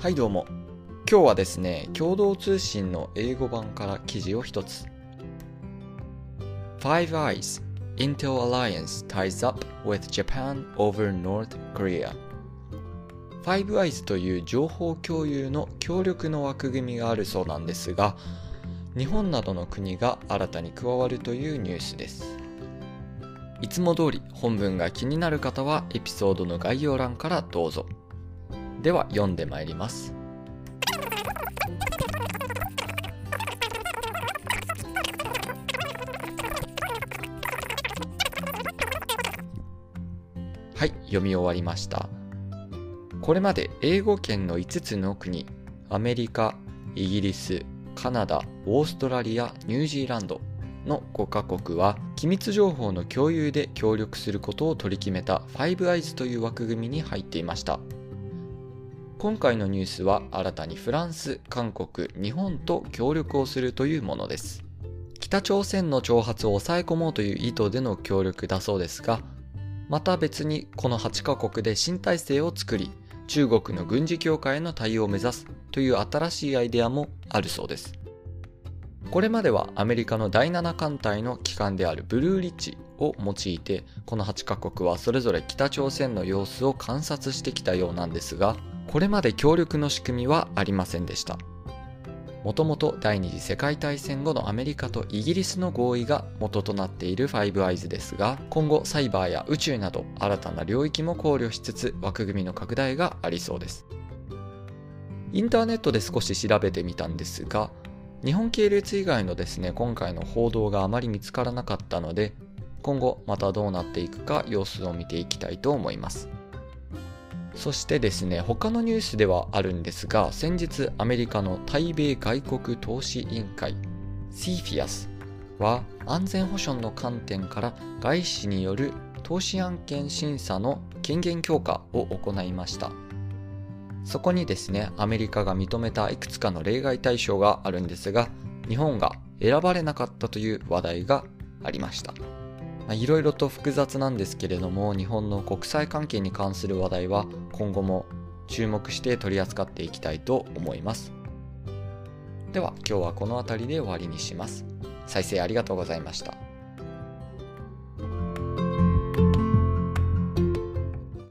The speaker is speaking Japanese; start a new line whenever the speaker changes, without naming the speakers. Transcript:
はいどうも。今日はですね、共同通信の英語版から記事を一つ。Five Eyes Intel Alliance ties up with Japan over North Korea Five Eyes という情報共有の協力の枠組みがあるそうなんですが、日本などの国が新たに加わるというニュースです。いつも通り本文が気になる方はエピソードの概要欄からどうぞ。では読んでまいります。はい、読み終わりました。これまで英語圏の5つの国、アメリカ、イギリス、カナダ、オーストラリア、ニュージーランドの5カ国は機密情報の共有で協力することを取り決めた Five Eyes という枠組みに入っていました。今回のニュースは新たにフランス、韓国、日本と協力をするというものです。北朝鮮の挑発を抑え込もうという意図での協力だそうですが、また別にこの8カ国で新体制を作り、中国の軍事強化への対応を目指すという新しいアイデアもあるそうです。これまではアメリカの第7艦隊の機関であるブルーリッチを用いて、この8カ国はそれぞれ北朝鮮の様子を観察してきたようなんですが、これまで協力の仕組みはありませんでした。もともと第二次世界大戦後のアメリカとイギリスの合意が元となっているファイブアイズですが、今後サイバーや宇宙など新たな領域も考慮しつつ枠組みの拡大がありそうです。インターネットで少し調べてみたんですが、日本系列以外のですね、今回の報道があまり見つからなかったので、今後またどうなっていくか様子を見ていきたいと思います。そしてですね、他のニュースではあるんですが、先日アメリカの対米外国投資委員会 CFIUS は安全保障の観点から外資による投資案件審査の権限強化を行いました。そこにですね、アメリカが認めたいくつかの例外対象があるんですが、日本が選ばれなかったという話題がありました。いろいろと複雑なんですけれども日本の国際関係に関する話題は今後も注目して取り扱っていきたいと思います。では今日はこの辺りで終わりにします。再生ありがとうございました。